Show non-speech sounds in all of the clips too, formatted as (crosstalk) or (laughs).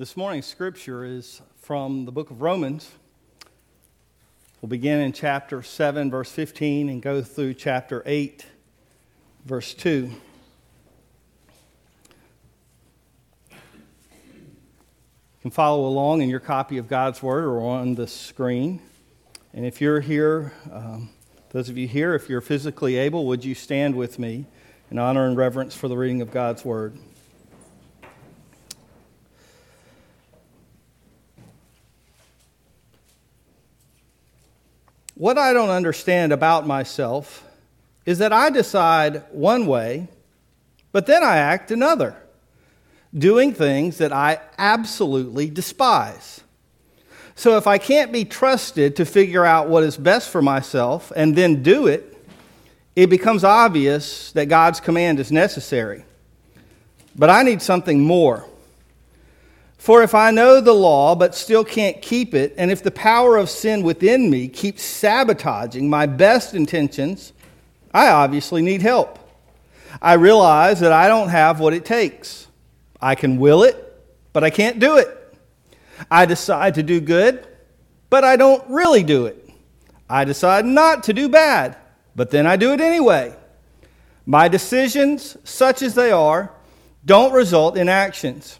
This morning's scripture is from the book of Romans. We'll begin in chapter 7, verse 15, and go through chapter 8, verse 2. You can follow along in your copy of God's Word or on the screen. And if you're here, um, those of you here, if you're physically able, would you stand with me in honor and reverence for the reading of God's Word? What I don't understand about myself is that I decide one way, but then I act another, doing things that I absolutely despise. So if I can't be trusted to figure out what is best for myself and then do it, it becomes obvious that God's command is necessary. But I need something more. For if I know the law but still can't keep it, and if the power of sin within me keeps sabotaging my best intentions, I obviously need help. I realize that I don't have what it takes. I can will it, but I can't do it. I decide to do good, but I don't really do it. I decide not to do bad, but then I do it anyway. My decisions, such as they are, don't result in actions.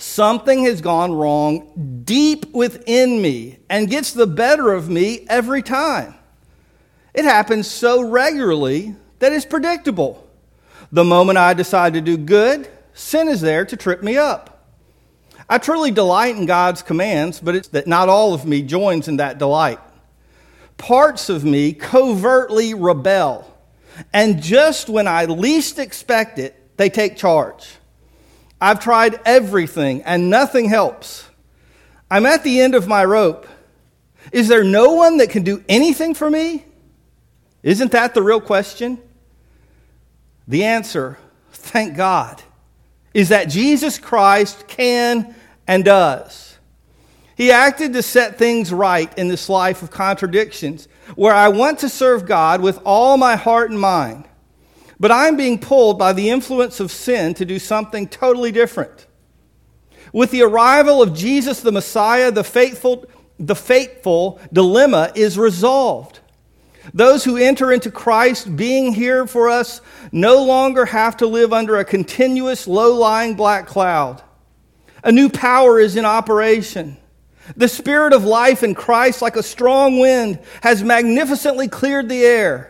Something has gone wrong deep within me and gets the better of me every time. It happens so regularly that it's predictable. The moment I decide to do good, sin is there to trip me up. I truly delight in God's commands, but it's that not all of me joins in that delight. Parts of me covertly rebel, and just when I least expect it, they take charge. I've tried everything and nothing helps. I'm at the end of my rope. Is there no one that can do anything for me? Isn't that the real question? The answer, thank God, is that Jesus Christ can and does. He acted to set things right in this life of contradictions, where I want to serve God with all my heart and mind. But I'm being pulled by the influence of sin to do something totally different. With the arrival of Jesus the Messiah, the faithful, the fateful dilemma is resolved. Those who enter into Christ being here for us no longer have to live under a continuous low lying black cloud. A new power is in operation. The spirit of life in Christ, like a strong wind, has magnificently cleared the air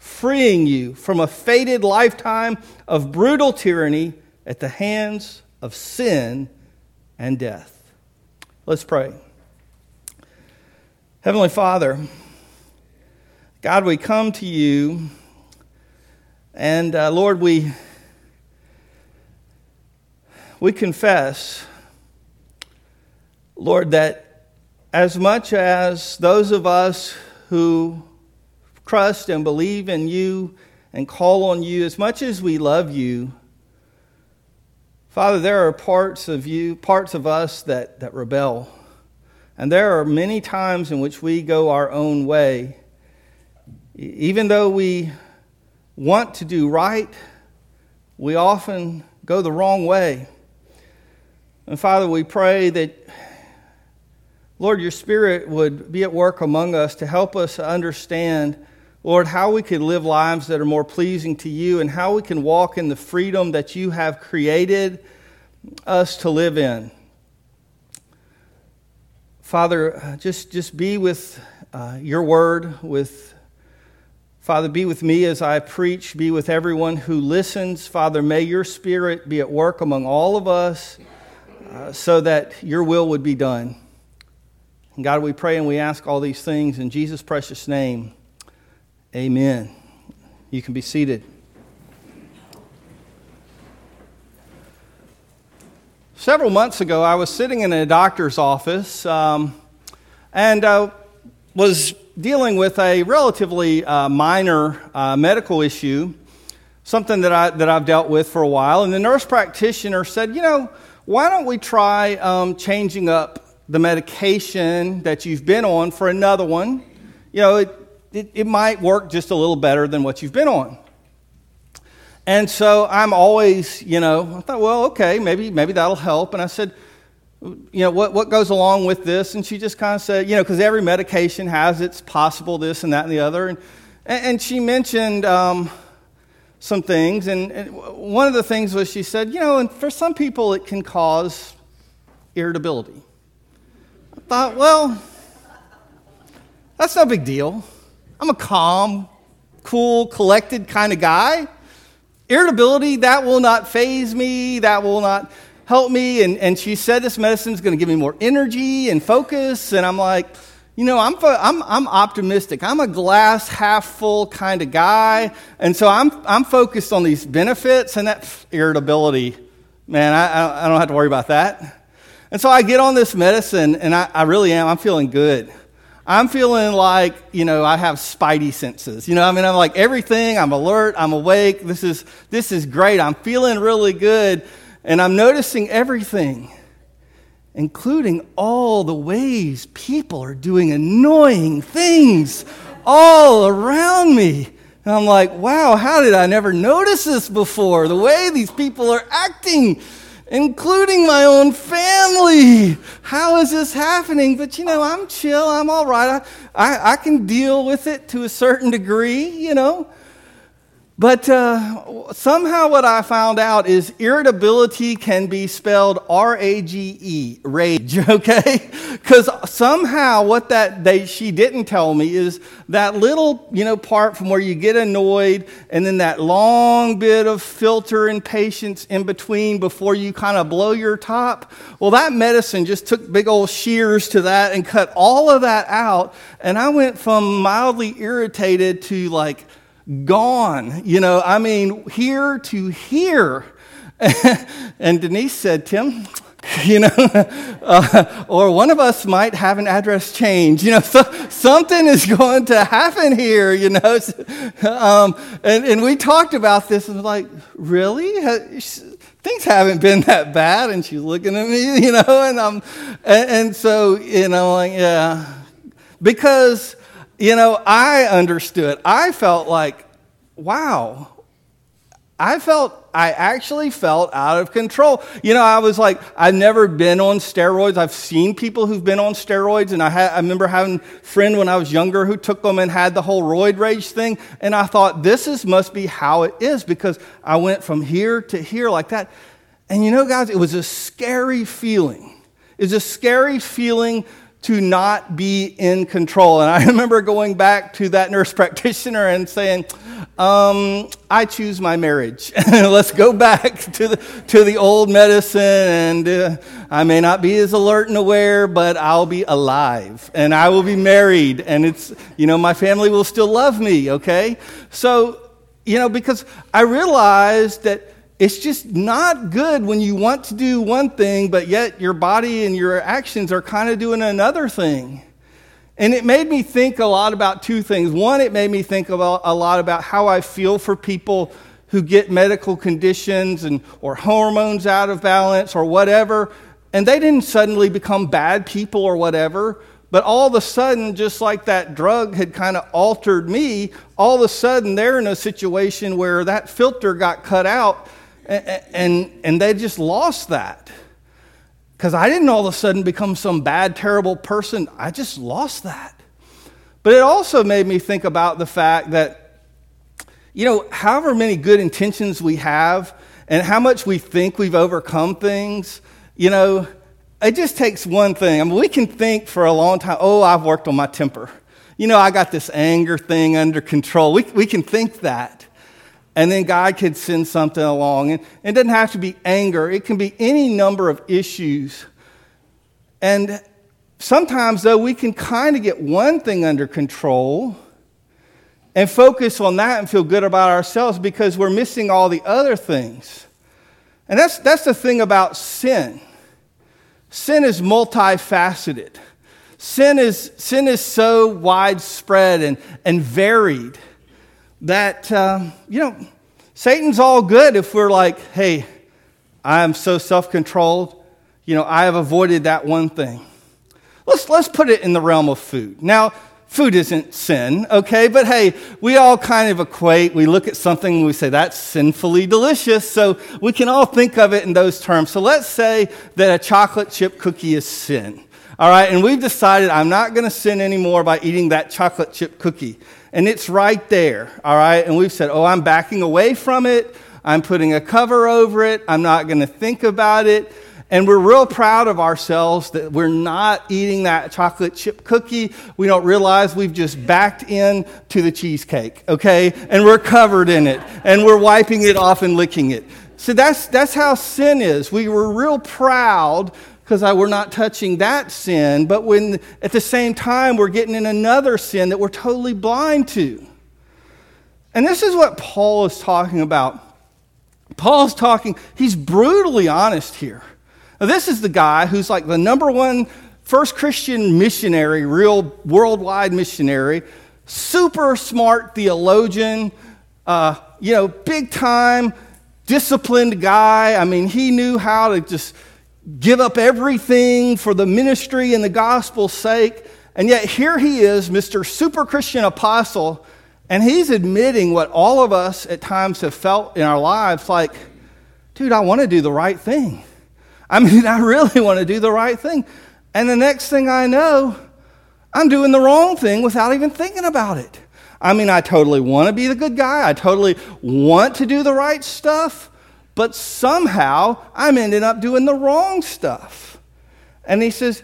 freeing you from a fated lifetime of brutal tyranny at the hands of sin and death. Let's pray. Heavenly Father, God, we come to you, and uh, Lord, we, we confess, Lord, that as much as those of us who trust and believe in you and call on you, as much as we love you, Father, there are parts of you, parts of us that, that rebel. And there are many times in which we go our own way. Even though we want to do right, we often go the wrong way. And Father, we pray that, Lord, your Spirit would be at work among us to help us understand Lord, how we can live lives that are more pleasing to you and how we can walk in the freedom that you have created us to live in. Father, uh, just, just be with uh, your word, with Father, be with me as I preach, be with everyone who listens. Father, may your spirit be at work among all of us uh, so that your will would be done. And God, we pray and we ask all these things in Jesus' precious name. Amen. You can be seated. Several months ago, I was sitting in a doctor's office um, and uh, was dealing with a relatively uh, minor uh, medical issue, something that, I, that I've dealt with for a while. And the nurse practitioner said, You know, why don't we try um, changing up the medication that you've been on for another one? You know, it, it, it might work just a little better than what you've been on. And so I'm always, you know, I thought, well, okay, maybe, maybe that'll help. And I said, you know, what, what goes along with this? And she just kind of said, you know, because every medication has its possible this and that and the other. And, and she mentioned um, some things. And, and one of the things was she said, you know, and for some people it can cause irritability. I thought, well, that's no big deal. I'm a calm, cool, collected kind of guy. Irritability, that will not faze me. That will not help me. And, and she said this medicine is going to give me more energy and focus. And I'm like, you know, I'm, I'm, I'm optimistic. I'm a glass half full kind of guy. And so I'm, I'm focused on these benefits and that irritability. Man, I, I don't have to worry about that. And so I get on this medicine and I, I really am. I'm feeling good. I'm feeling like, you know, I have spidey senses. You know, I mean, I'm like everything, I'm alert, I'm awake. This is, this is great. I'm feeling really good. And I'm noticing everything, including all the ways people are doing annoying things all around me. And I'm like, wow, how did I never notice this before? The way these people are acting, including my own family. How is this happening? But you know, I'm chill, I'm all right. I, I, I can deal with it to a certain degree, you know. But uh, somehow, what I found out is irritability can be spelled R A G E, rage, (laughs) okay? Because somehow, what that they, she didn't tell me is that little you know part from where you get annoyed, and then that long bit of filter and patience in between before you kind of blow your top. Well, that medicine just took big old shears to that and cut all of that out, and I went from mildly irritated to like gone. You know, I mean, here to here. (laughs) and Denise said, Tim, you know, (laughs) uh, or one of us might have an address change. You know, (laughs) so, something is going to happen here, you know. Um, and, and we talked about this and like, really? Things haven't been that bad. And she's looking at me, you know, and, I'm, and, and so, you know, like, yeah. Because you know, I understood. I felt like, wow. I felt, I actually felt out of control. You know, I was like, I've never been on steroids. I've seen people who've been on steroids, and I, I remember having a friend when I was younger who took them and had the whole roid rage thing. And I thought, this is, must be how it is because I went from here to here like that. And you know, guys, it was a scary feeling. It was a scary feeling to not be in control. And I (laughs) remember going back to that nurse (laughs) practitioner and saying, um, I choose my marriage. (laughs) Let's go back to the, to the old medicine. And uh, I may not be as alert and aware, but I'll be alive and I will be married. And it's, you know, my family will still love me, okay? So, you know, because I realized that it's just not good when you want to do one thing, but yet your body and your actions are kind of doing another thing. And it made me think a lot about two things. One, it made me think about, a lot about how I feel for people who get medical conditions and, or hormones out of balance or whatever, and they didn't suddenly become bad people or whatever. But all of a sudden, just like that drug had kind of altered me, all of a sudden they're in a situation where that filter got cut out and, and they just lost that. Because I didn't all of a sudden become some bad, terrible person. I just lost that. But it also made me think about the fact that, you know, however many good intentions we have and how much we think we've overcome things, you know, it just takes one thing. I mean, we can think for a long time, oh, I've worked on my temper. You know, I got this anger thing under control. We, we can think that. And then God could send something along. And it doesn't have to be anger, it can be any number of issues. And sometimes, though, we can kind of get one thing under control and focus on that and feel good about ourselves because we're missing all the other things. And that's, that's the thing about sin. Sin is multifaceted. Sin is, sin is so widespread and, and varied that, uh, you know, Satan's all good if we're like, hey, I'm so self controlled. You know, I have avoided that one thing. Let's, let's put it in the realm of food. Now, food isn't sin, okay? But hey, we all kind of equate. We look at something and we say, that's sinfully delicious. So we can all think of it in those terms. So let's say that a chocolate chip cookie is sin. All right, and we've decided I'm not going to sin anymore by eating that chocolate chip cookie. And it's right there, all right? And we've said, oh, I'm backing away from it. I'm putting a cover over it. I'm not going to think about it. And we're real proud of ourselves that we're not eating that chocolate chip cookie. We don't realize we've just backed in to the cheesecake, okay? And we're covered in it. And we're wiping it off and licking it. So that's, that's how sin is. We were real proud because we're not touching that sin, but when at the same time we're getting in another sin that we're totally blind to. And this is what Paul is talking about. Paul's talking, he's brutally honest here. Now, this is the guy who's like the number one first Christian missionary, real worldwide missionary, super smart theologian, uh, you know, big time, disciplined guy. I mean, he knew how to just give up everything for the ministry and the gospel's sake. And yet, here he is, Mr. Super Christian Apostle, and he's admitting what all of us at times have felt in our lives like, dude, I want to do the right thing. I (laughs) mean, I really want to do the right thing. And the next thing I know, I'm doing the wrong thing without even thinking about it. I mean, I totally want to be the good guy. I totally want to do the right stuff, but somehow I'm ending up doing the wrong stuff. And he says,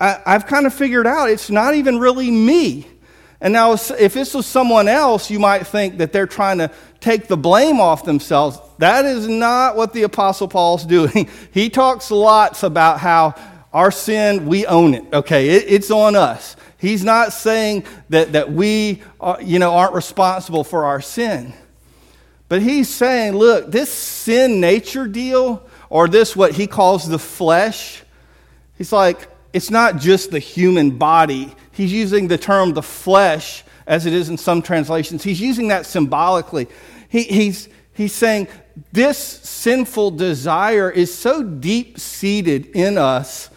I, have kind of figured out it's not even really me. And now, if this was someone else, you might think that they're trying to take the blame off themselves. That is not what the Apostle Paul's (laughs) doing. He talks lots about how our sin, we own it, okay? It, it's on us. He's not saying that, that we are, you know, aren't responsible for our sin. But he's saying, look, this sin nature deal, or this what he calls the flesh, he's like, it's not just the human body he's using the term the flesh, as it is in some translations. He's using that symbolically. He, he's, he's saying this sinful desire is so deep seated in us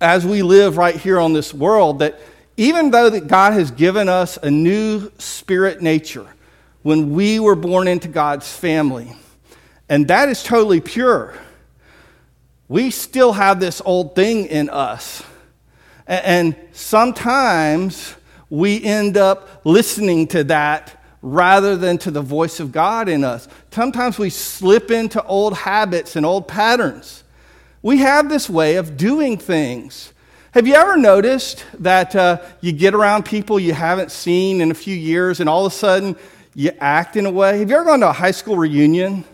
as we live right here on this world that even though that God has given us a new spirit nature when we were born into God's family, and that is totally pure, we still have this old thing in us and sometimes we end up listening to that rather than to the voice of God in us. Sometimes we slip into old habits and old patterns. We have this way of doing things. Have you ever noticed that uh, you get around people you haven't seen in a few years and all of a sudden you act in a way? Have you ever gone to a high school reunion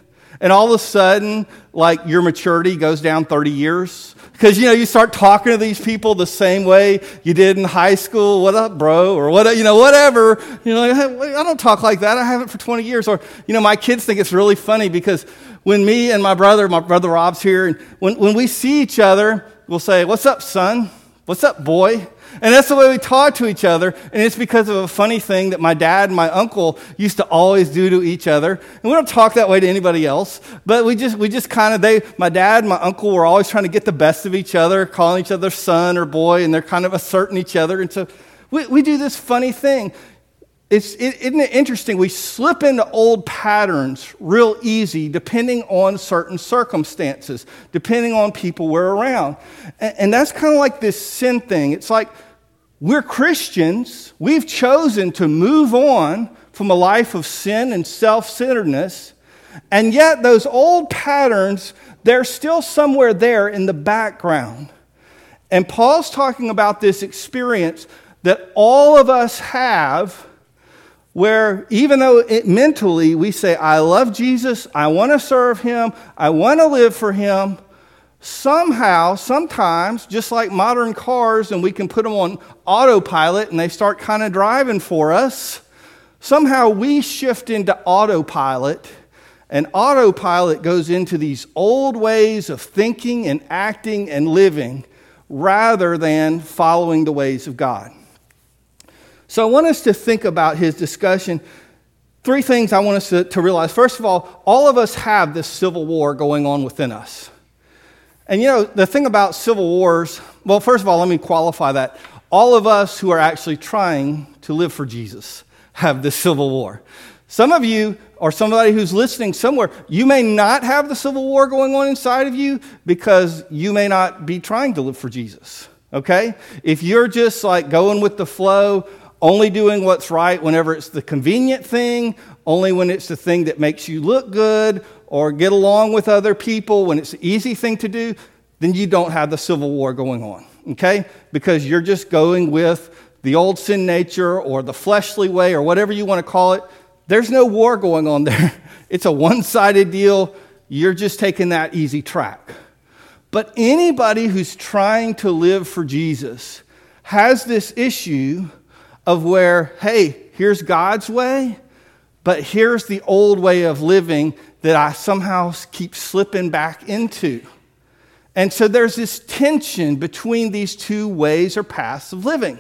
and all of a sudden, like your maturity goes down 30 years? Because, you know, you start talking to these people the same way you did in high school. What up, bro? Or what, you know, whatever. You know, I don't talk like that. I haven't for 20 years. Or, you know, my kids think it's really funny because when me and my brother, my brother Rob's here, and when, when we see each other, we'll say, What's up, son? What's up, boy? And that's the way we talk to each other. And it's because of a funny thing that my dad and my uncle used to always do to each other. And we don't talk that way to anybody else, but we just, we just kind of, they, my dad and my uncle were always trying to get the best of each other, calling each other son or boy, and they're kind of asserting each other. And so we, we do this funny thing. It's, it, isn't it interesting? We slip into old patterns real easy depending on certain circumstances, depending on people we're around. And, and that's kind of like this sin thing. It's like we're Christians, we've chosen to move on from a life of sin and self centeredness, and yet those old patterns, they're still somewhere there in the background. And Paul's talking about this experience that all of us have where even though it, mentally we say, I love Jesus, I want to serve him, I want to live for him, somehow, sometimes, just like modern cars, and we can put them on autopilot and they start kind of driving for us, somehow we shift into autopilot. And autopilot goes into these old ways of thinking and acting and living rather than following the ways of God. So I want us to think about his discussion. Three things I want us to, to realize. First of all, all of us have this civil war going on within us. And you know, the thing about civil wars, well, first of all, let me qualify that. all of us who are actually trying to live for Jesus have this civil war. Some of you, or somebody who's listening somewhere, you may not have the civil war going on inside of you because you may not be trying to live for Jesus. Okay? If you're just like going with the flow, only doing what's right whenever it's the convenient thing, only when it's the thing that makes you look good or get along with other people, when it's an easy thing to do, then you don't have the civil war going on. Okay? Because you're just going with the old sin nature or the fleshly way or whatever you want to call it. There's no war going on there. (laughs) It's a one sided deal. You're just taking that easy track. But anybody who's trying to live for Jesus has this issue of where, hey, here's God's way, but here's the old way of living that I somehow keep slipping back into. And so there's this tension between these two ways or paths of living.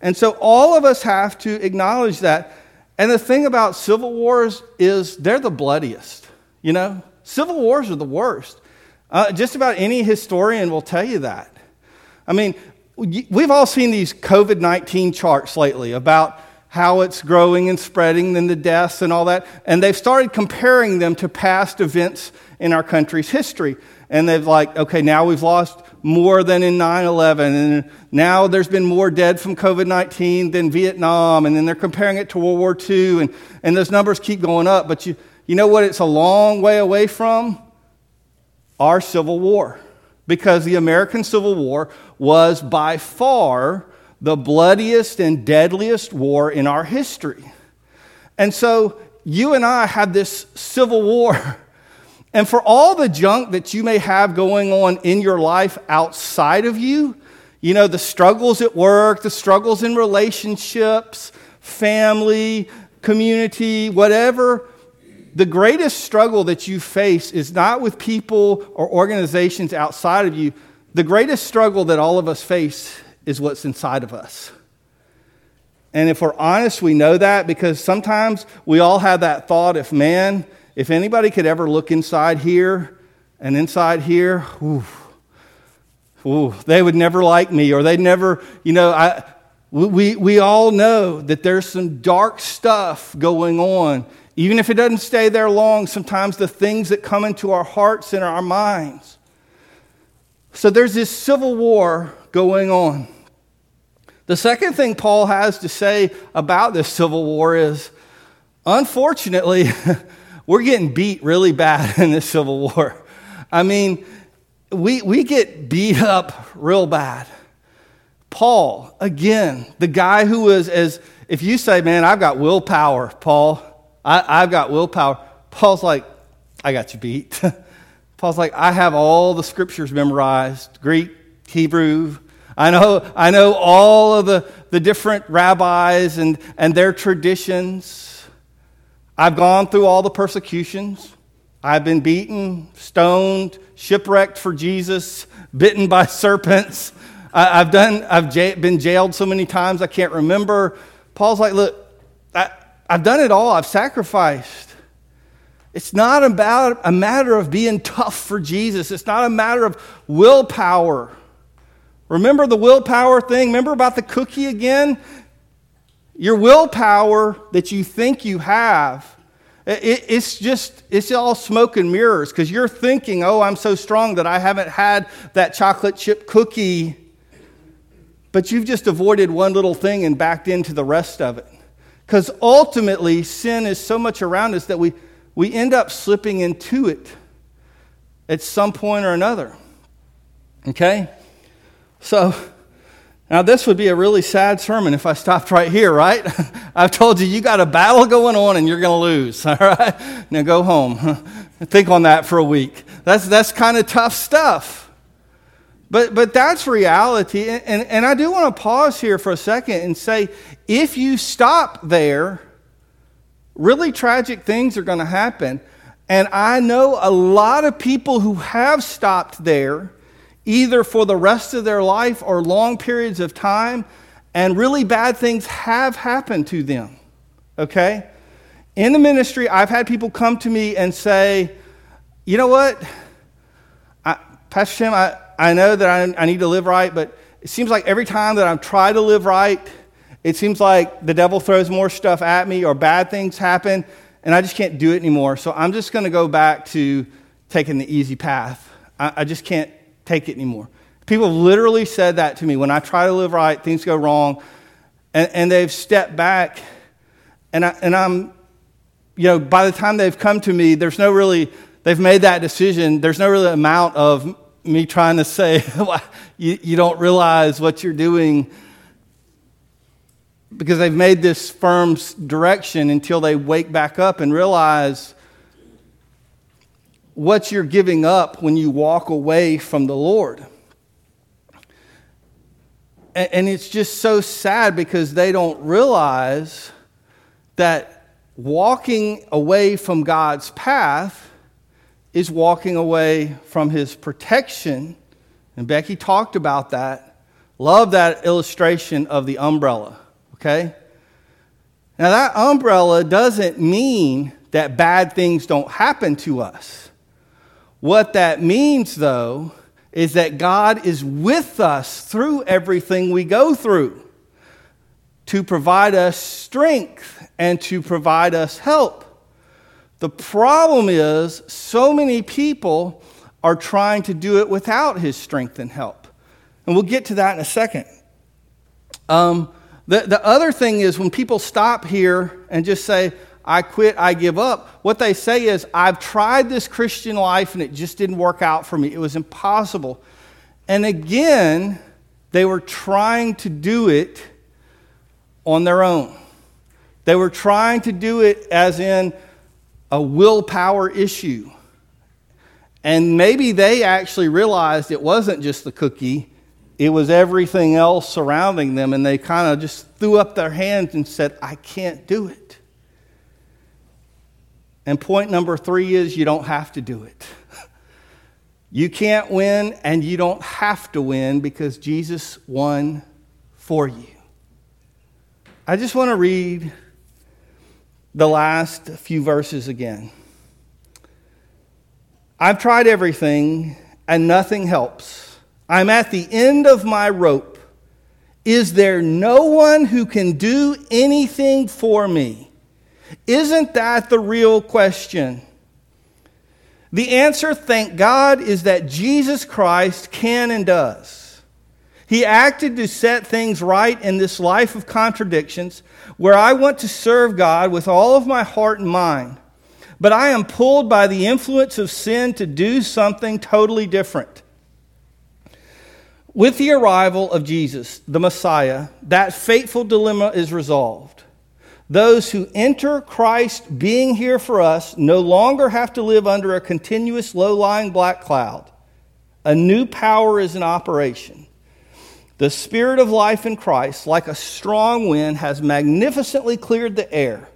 And so all of us have to acknowledge that. And the thing about civil wars is they're the bloodiest. You know, civil wars are the worst. Uh, just about any historian will tell you that. I mean, we've all seen these COVID 19 charts lately about how it's growing and spreading and the deaths and all that. And they've started comparing them to past events in our country's history. And they've like, okay, now we've lost more than in 9 11. And now there's been more dead from COVID 19 than Vietnam. And then they're comparing it to World War II. And, and those numbers keep going up. But you, you know what it's a long way away from? Our Civil War. Because the American Civil War was by far the bloodiest and deadliest war in our history. And so you and I had this civil war. (laughs) And for all the junk that you may have going on in your life outside of you, you know, the struggles at work, the struggles in relationships, family, community, whatever, the greatest struggle that you face is not with people or organizations outside of you. The greatest struggle that all of us face is what's inside of us. And if we're honest, we know that because sometimes we all have that thought if man, if anybody could ever look inside here and inside here, ooh, ooh, they would never like me or they'd never, you know, I, we, we all know that there's some dark stuff going on. Even if it doesn't stay there long, sometimes the things that come into our hearts and our minds. So there's this civil war going on. The second thing Paul has to say about this civil war is unfortunately, (laughs) we're getting beat really bad (laughs) in this civil war. I mean, we, we get beat up real bad. Paul, again, the guy who is, as, if you say, man, I've got willpower, Paul, I, I've got willpower. Paul's like, I got you beat. (laughs) Paul's like, I have all the scriptures memorized Greek, Hebrew, I know, I know all of the, the different rabbis and, and their traditions. I've gone through all the persecutions. I've been beaten, stoned, shipwrecked for Jesus, bitten by (laughs) serpents. I, have done, I've j- been jailed so many times I can't remember. Paul's like, look, I, I've done it all. I've sacrificed. It's not about a matter of being tough for Jesus. It's not a matter of willpower. Remember the willpower thing? Remember about the cookie again? Your willpower that you think you have, it, it's just, it's all smoke and mirrors because you're thinking, oh, I'm so strong that I haven't had that chocolate chip cookie. But you've just avoided one little thing and backed into the rest of it. Because ultimately, sin is so much around us that we, we end up slipping into it at some point or another. Okay? So, now this would be a really sad sermon if I stopped right here, right? (laughs) I've told you, you got a battle going on and you're going to lose, (laughs) all right? Now go home. (laughs) Think on that for a week. That's, that's kind of tough stuff. But, but that's reality. And, and, and I do want to pause here for a second and say if you stop there, really tragic things are going to happen. And I know a lot of people who have stopped there either for the rest of their life or long periods of time, and really bad things have happened to them. Okay? In the ministry, I've had people come to me and say, you know what? I, Pastor Tim, I, I know that I, I need to live right, but it seems like every time that I'm trying to live right, it seems like the devil throws more stuff at me or bad things happen, and I just can't do it anymore. So I'm just going to go back to taking the easy path. I, I just can't take it anymore. People literally said that to me. When I try to live right, things go wrong, and, and they've stepped back, and, I, and I'm, you know, by the time they've come to me, there's no really, they've made that decision. There's no really amount of me trying to say, (laughs) you, you don't realize what you're doing because they've made this firm direction until they wake back up and realize what you're giving up when you walk away from the Lord. And, it's just so sad because they don't realize that walking away from God's path is walking away from his protection. And Becky talked about that. Love that illustration of the umbrella, okay? Now, that umbrella doesn't mean that bad things don't happen to us. What that means, though, is that God is with us through everything we go through to provide us strength and to provide us help. The problem is, so many people are trying to do it without his strength and help. And we'll get to that in a second. Um, the, the other thing is, when people stop here and just say, I quit, I give up, what they say is, I've tried this Christian life and it just didn't work out for me. It was impossible. And again, they were trying to do it on their own. They were trying to do it as in, a willpower issue. And maybe they actually realized it wasn't just the cookie, it was everything else surrounding them, and they kind of just threw up their hands and said, I can't do it. And point number three is you don't have to do it. You can't win, and you don't have to win because Jesus won for you. I just want to read the last few verses again. I've tried everything and nothing helps. I'm at the end of my rope. Is there no one who can do anything for me? Isn't that the real question? The answer, thank God, is that Jesus Christ can and does. He acted to set things right in this life of contradictions where I want to serve God with all of my heart and mind, but I am pulled by the influence of sin to do something totally different. With the arrival of Jesus, the Messiah, that fateful dilemma is resolved. Those who enter Christ being here for us no longer have to live under a continuous low lying black cloud. A new power is in operation. The Spirit of life in Christ, like a strong wind, has magnificently cleared the air,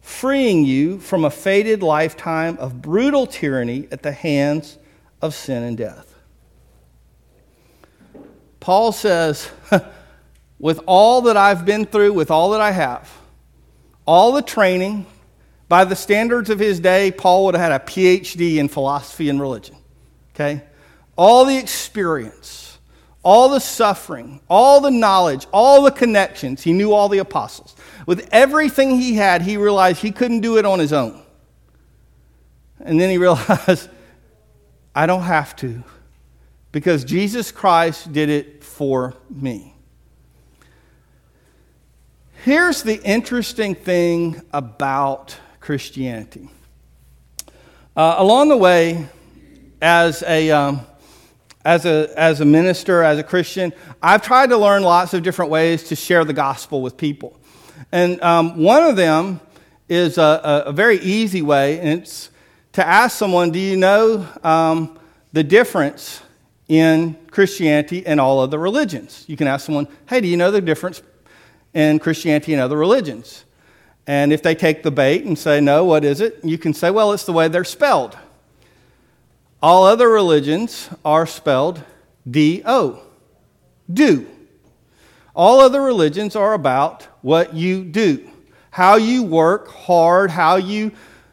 freeing you from a fated lifetime of brutal tyranny at the hands of sin and death. Paul says, (laughs) with all that I've been through, with all that I have, all the training, by the standards of his day, Paul would have had a PhD in philosophy and religion. Okay? All the experience all the suffering, all the knowledge, all the connections. He knew all the apostles. With everything he had, he realized he couldn't do it on his own. And then he (laughs) realized, I don't have to, because Jesus Christ did it for me. Here's the interesting thing about Christianity. Uh, along the way, as a. Um, as a, as a minister, as a Christian, I've tried to learn lots of different ways to share the gospel with people. And um, one of them is a, a, very easy way, and it's to ask someone, Do you know um, the difference in Christianity and all other religions? You can ask someone, Hey, do you know the difference in Christianity and other religions? And if they take the bait and say, No, what is it? You can say, Well, it's the way they're spelled. All other religions are spelled D O, do. All other religions are about what you do, how you work hard, how you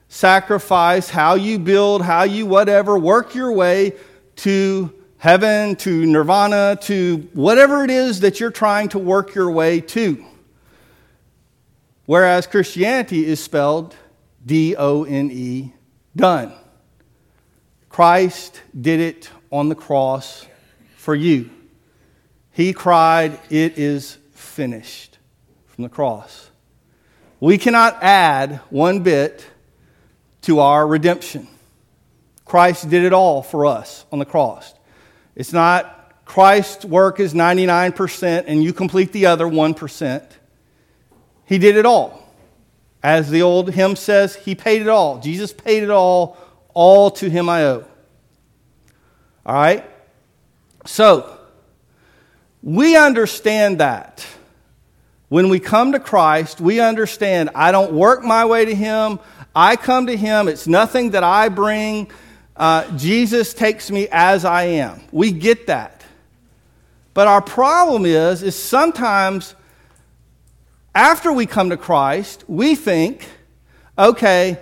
sacrifice, how you build, how you whatever, work your way to heaven to nirvana to whatever it is that you're trying to work your way to. Whereas Christianity is spelled D O N E, done. Christ did it on the cross for you. He cried, It is finished from the cross. We cannot add one bit to our redemption. Christ did it all for us on the cross. It's not Christ's work is 99% and you complete the other 1%. He did it all. As the old hymn says, He paid it all. Jesus paid it all. All to Him I owe. All right? So, we understand that. When we come to Christ, we understand I don't work my way to Him. I come to Him. It's nothing that I bring. Uh, Jesus takes me as I am. We get that. But our problem is, is sometimes after we come to Christ, we think, okay,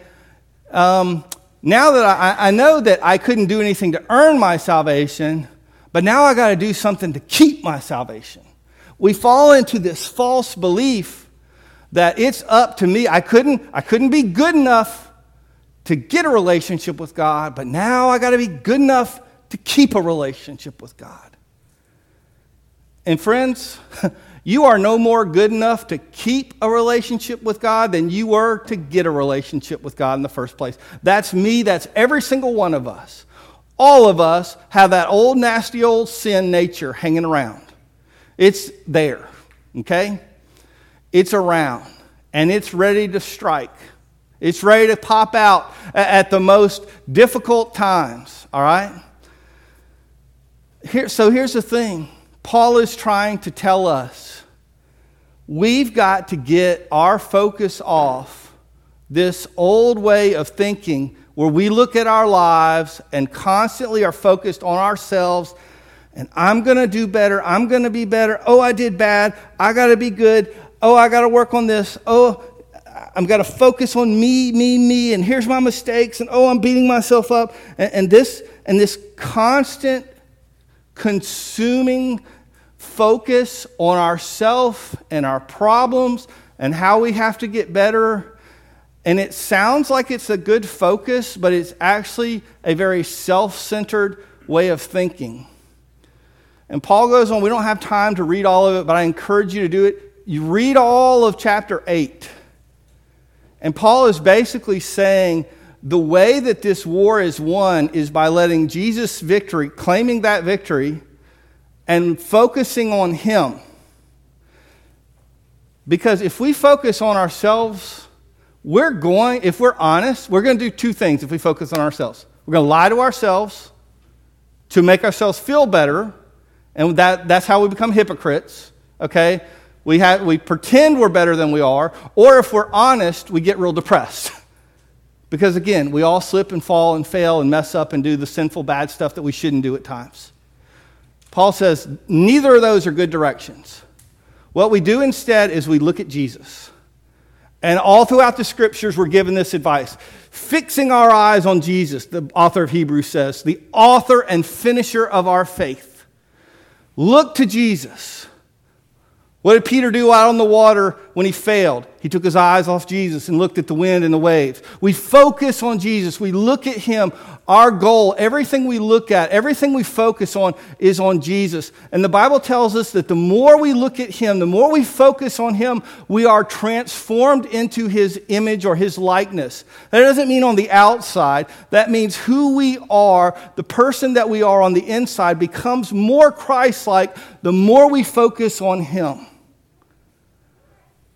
um, now that I, I know that I couldn't do anything to earn my salvation, but now I got to do something to keep my salvation. We fall into this false belief that it's up to me. I couldn't, I couldn't be good enough to get a relationship with God, but now I got to be good enough to keep a relationship with God. And friends, (laughs) You are no more good enough to keep a relationship with God than you were to get a relationship with God in the first place. That's me, that's every single one of us. All of us have that old, nasty, old sin nature hanging around. It's there, okay? It's around, and it's ready to strike. It's ready to pop out at the most difficult times, all right? Here, so here's the thing Paul is trying to tell us we've got to get our focus off this old way of thinking where we look at our lives and constantly are focused on ourselves and I'm going to do better. I'm going to be better. Oh, I did bad. I got to be good. Oh, I got to work on this. Oh, I'm going to focus on me, me, me, and here's my mistakes, and oh, I'm beating myself up. And, and this and this constant consuming focus on ourself and our problems and how we have to get better. And it sounds like it's a good focus, but it's actually a very self centered way of thinking. And Paul goes on, we don't have time to read all of it, but I encourage you to do it. You read all of chapter 8. And Paul is basically saying the way that this war is won is by letting Jesus' victory, claiming that victory, and focusing on Him. Because if we focus on ourselves, we're going, if we're honest, we're going to do two things if we focus on ourselves. We're going to lie to ourselves to make ourselves feel better, and that, that's how we become hypocrites, okay? We, have, we pretend we're better than we are, or if we're honest, we get real depressed. (laughs) Because again, we all slip and fall and fail and mess up and do the sinful, bad stuff that we shouldn't do at times. Paul says neither of those are good directions. What we do instead is we look at Jesus. And all throughout the scriptures, we're given this advice. Fixing our eyes on Jesus, the author of Hebrews says, the author and finisher of our faith. Look to Jesus. What did Peter do out on the water when he failed? He took his eyes off Jesus and looked at the wind and the waves. We focus on Jesus. We look at him. Our goal, everything we look at, everything we focus on is on Jesus. And the Bible tells us that the more we look at him, the more we focus on him, we are transformed into his image or his likeness. That doesn't mean on the outside. That means who we are, the person that we are on the inside becomes more Christ like the more we focus on him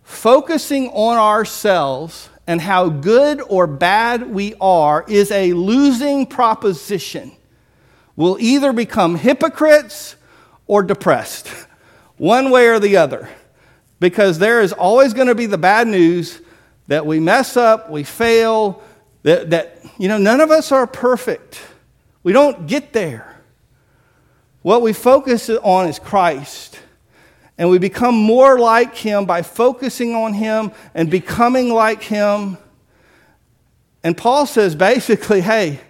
focusing on ourselves and how good or bad we are is a losing proposition. We'll either become hypocrites or depressed, (laughs) one way or the other, because there is always going to be the bad news that we mess up, we fail, that, that, you know, none of us are perfect. We don't get there. What we focus on is Christ. And we become more like Him by focusing on Him and becoming like Him. And Paul says basically, hey,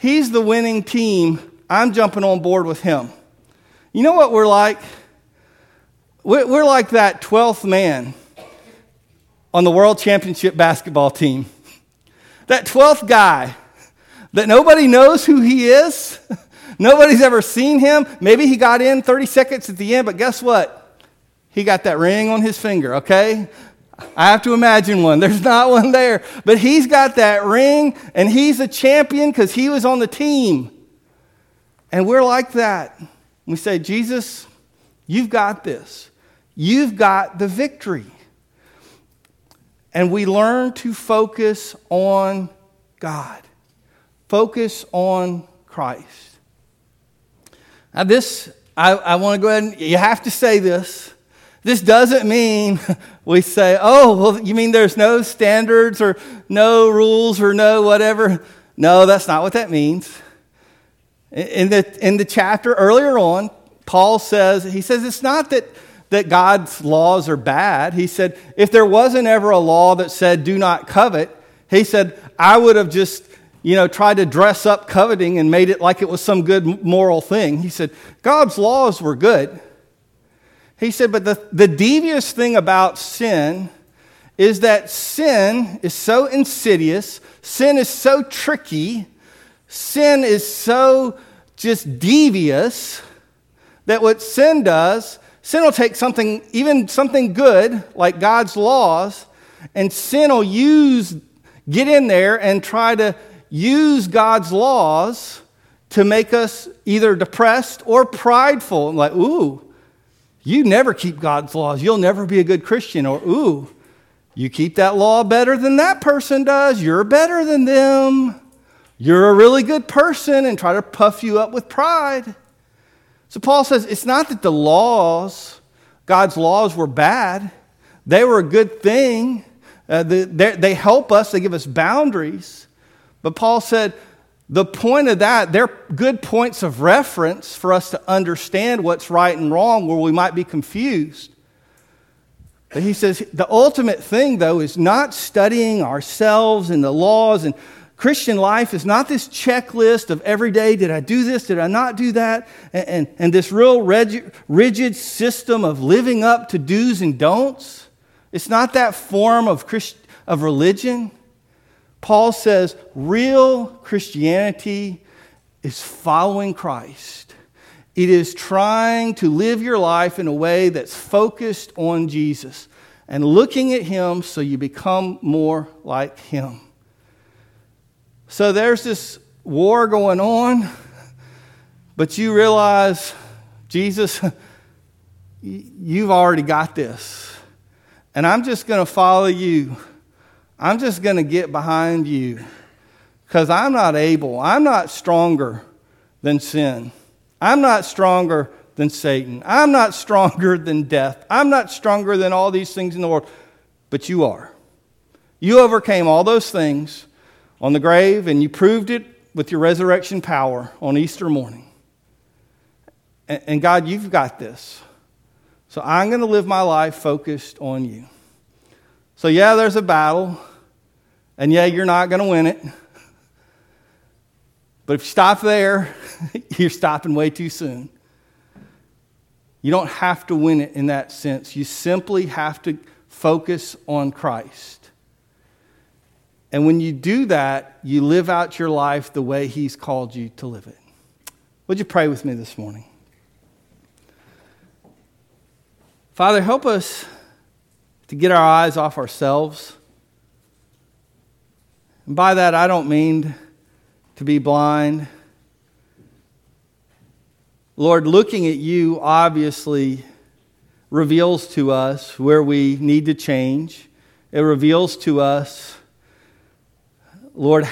He's the winning team. I'm jumping on board with him. You know what we're like? We're like that 12th man on the world championship basketball team. That 12th guy that nobody knows who he is. Nobody's ever seen him. Maybe he got in 30 seconds at the end, but guess what? He got that ring on his finger, okay? I have to imagine one. (laughs) There's not one there. But he's got that ring, and he's a champion because he was on the team. And we're like that. We say, Jesus, you've got this. You've got the victory. And we learn to focus on God, focus on Christ. Now, this, I, I want to go ahead and, you have to say this. This doesn't mean (laughs) we say, oh, well, you mean there's no standards or no rules or no whatever. No, that's not what that means. In the, in the chapter earlier on, Paul says, he says it's not that, that God's laws are bad. He said, if there wasn't ever a law that said, do not covet, he said, I would have just, you know, tried to dress up coveting and made it like it was some good moral thing. He said, God's laws were good. He said, but the, the devious thing about sin is that sin is so insidious, sin is so tricky, sin is so just devious that what sin does, sin will take something, even something good like God's laws, and sin will use, get in there and try to use God's laws to make us either depressed or prideful. Like, ooh, you never keep God's laws. You'll never be a good Christian. Or, ooh, you keep that law better than that person does. You're better than them. You're a really good person and try to puff you up with pride. So Paul says it's not that the laws, God's laws, were bad, they were a good thing. Uh, they, they help us, they give us boundaries. But Paul said the point of that, they're good points of reference for us to understand what's right and wrong where we might be confused. But he says the ultimate thing, though, is not studying ourselves and the laws. And Christian life is not this checklist of every day did I do this, did I not do that? And, and, and this real rigid system of living up to do's and don'ts. It's not that form of, Christ, of religion. Paul says real Christianity is following Christ. It is trying to live your life in a way that's focused on Jesus and looking at Him so you become more like Him. So there's this war going on, but you realize, Jesus, (laughs) you've already got this. And I'm just going to follow you. I'm just going to get behind you because I'm not able, I'm not stronger than sin. I'm not stronger than Satan. I'm not stronger than death. I'm not stronger than all these things in the world, but you are. You overcame all those things on the grave and you proved it with your resurrection power on Easter morning. And God, you've got this. So I'm going to live my life focused on you. So, yeah, there's a battle. And yeah, you're not going to win it. But if you stop there, (laughs) you're stopping way too soon. You don't have to win it in that sense. You simply have to focus on Christ. And when you do that, you live out your life the way He's called you to live it. Would you pray with me this morning? Father, help us to get our eyes off ourselves and by that, I don't mean to be blind. Lord, looking at you obviously reveals to us where we need to change. It reveals to us, Lord,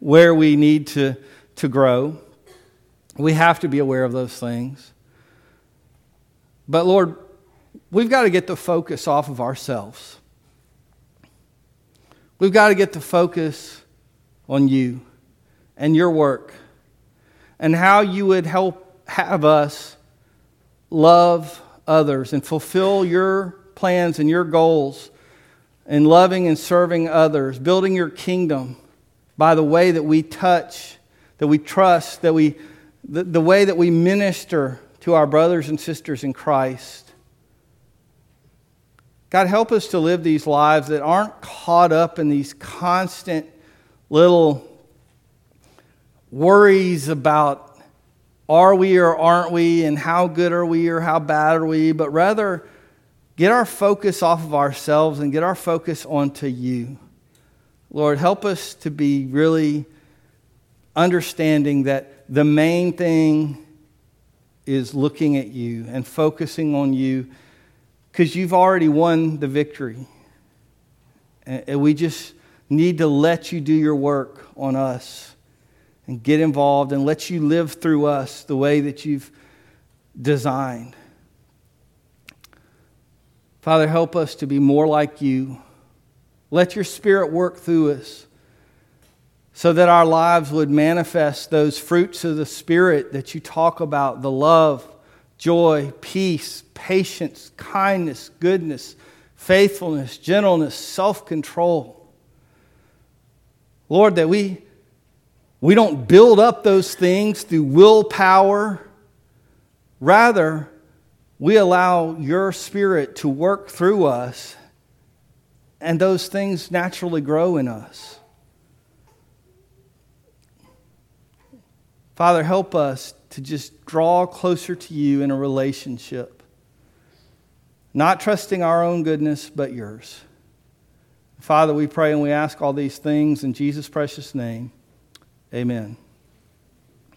where we need to, to grow. We have to be aware of those things. But Lord, we've got to get the focus off of ourselves. We've got to get the focus on you and your work and how you would help have us love others and fulfill your plans and your goals in loving and serving others, building your kingdom by the way that we touch, that we trust, that we the, the way that we minister to our brothers and sisters in Christ. God, help us to live these lives that aren't caught up in these constant little worries about are we or aren't we, and how good are we or how bad are we, but rather get our focus off of ourselves and get our focus onto you. Lord, help us to be really understanding that the main thing is looking at you and focusing on you because you've already won the victory. And we just need to let you do your work on us and get involved and let you live through us the way that you've designed. Father, help us to be more like you. Let your spirit work through us so that our lives would manifest those fruits of the Spirit that you talk about the love, joy, peace, patience, kindness, goodness, faithfulness, gentleness, self control. Lord, that we, we don't build up those things through willpower. Rather, we allow your Spirit to work through us, and those things naturally grow in us. Father, help us to just draw closer to you in a relationship, not trusting our own goodness, but yours. Father, we pray and we ask all these things in Jesus' precious name. Amen.